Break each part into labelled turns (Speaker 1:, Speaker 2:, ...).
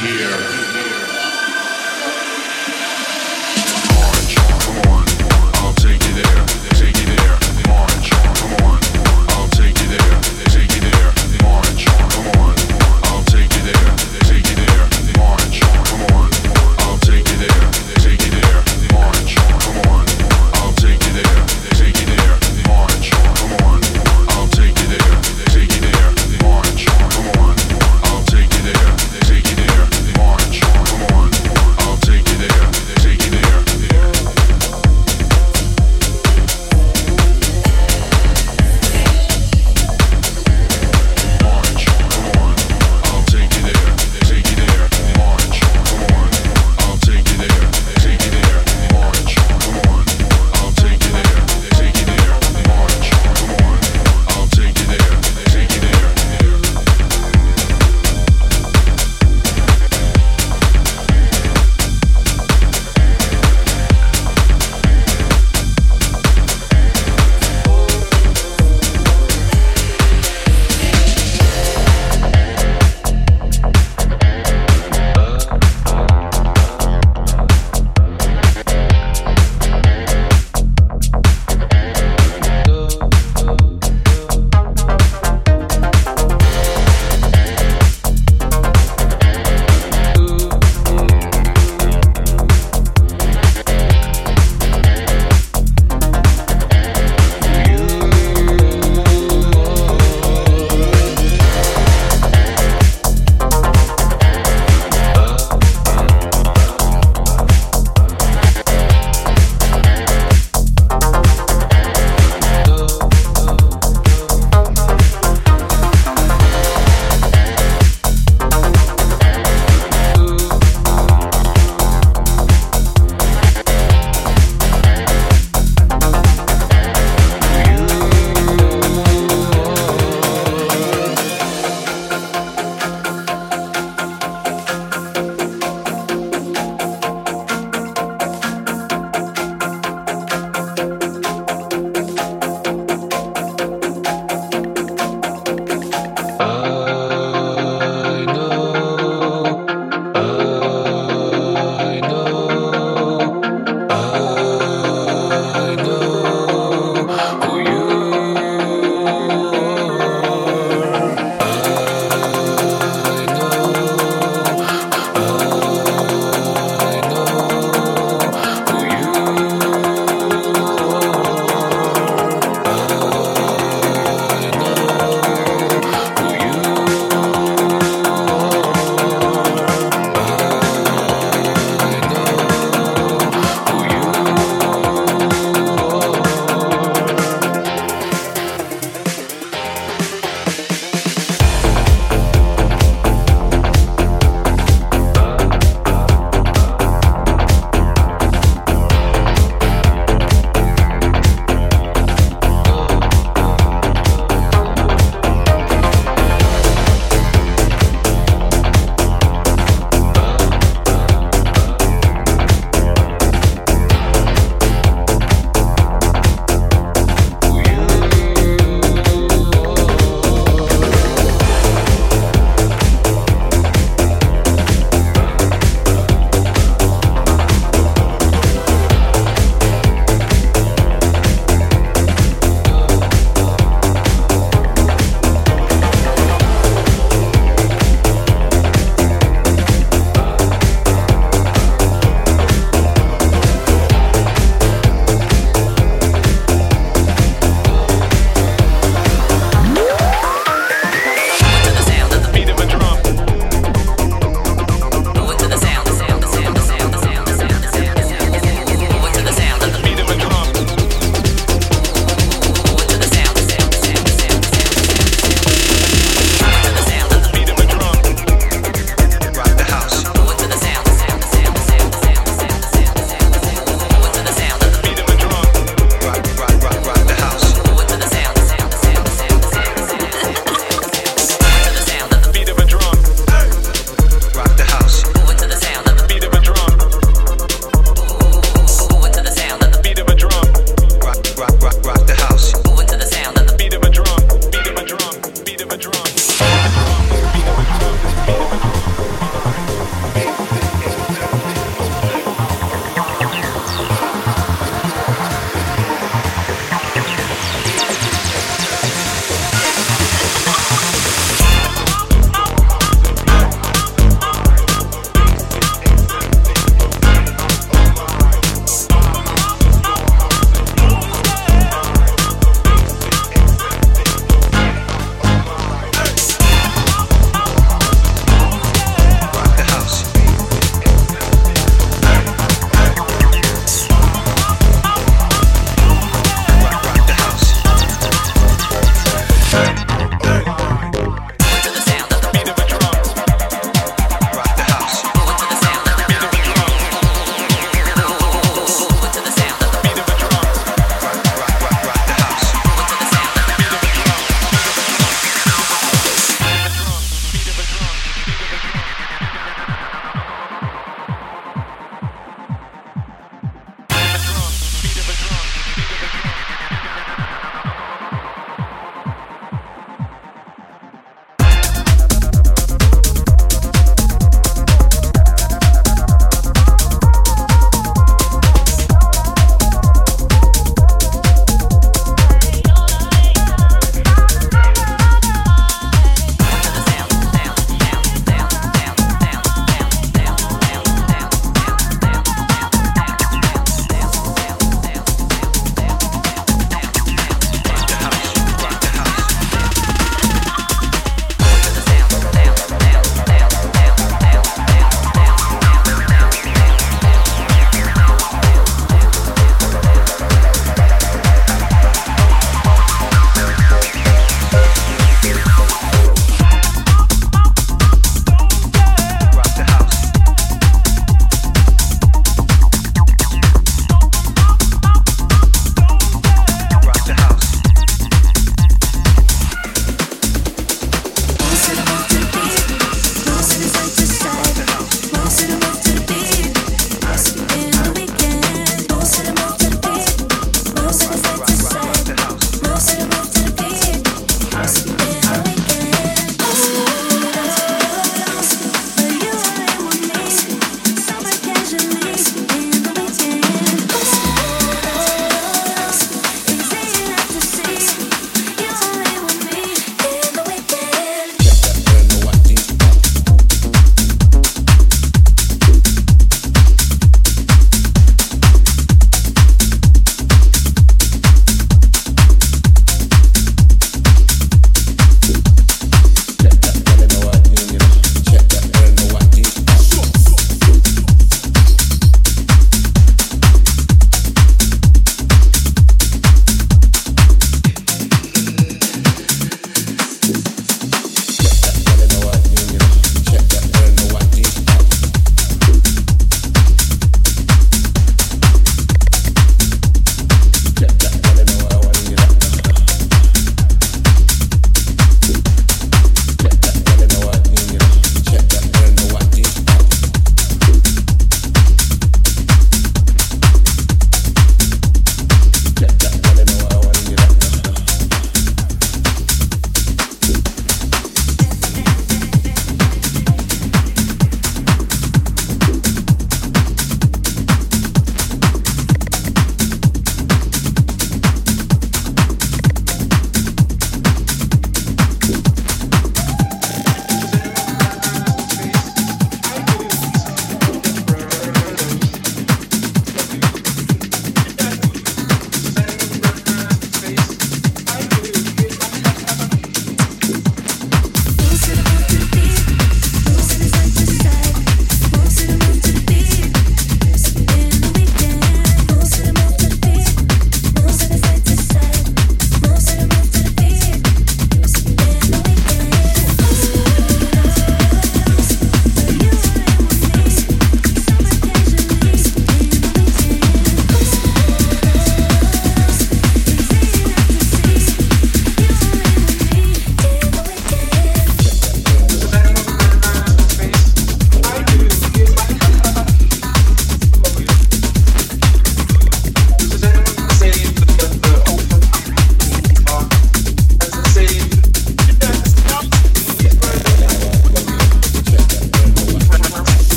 Speaker 1: here.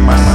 Speaker 2: mamá.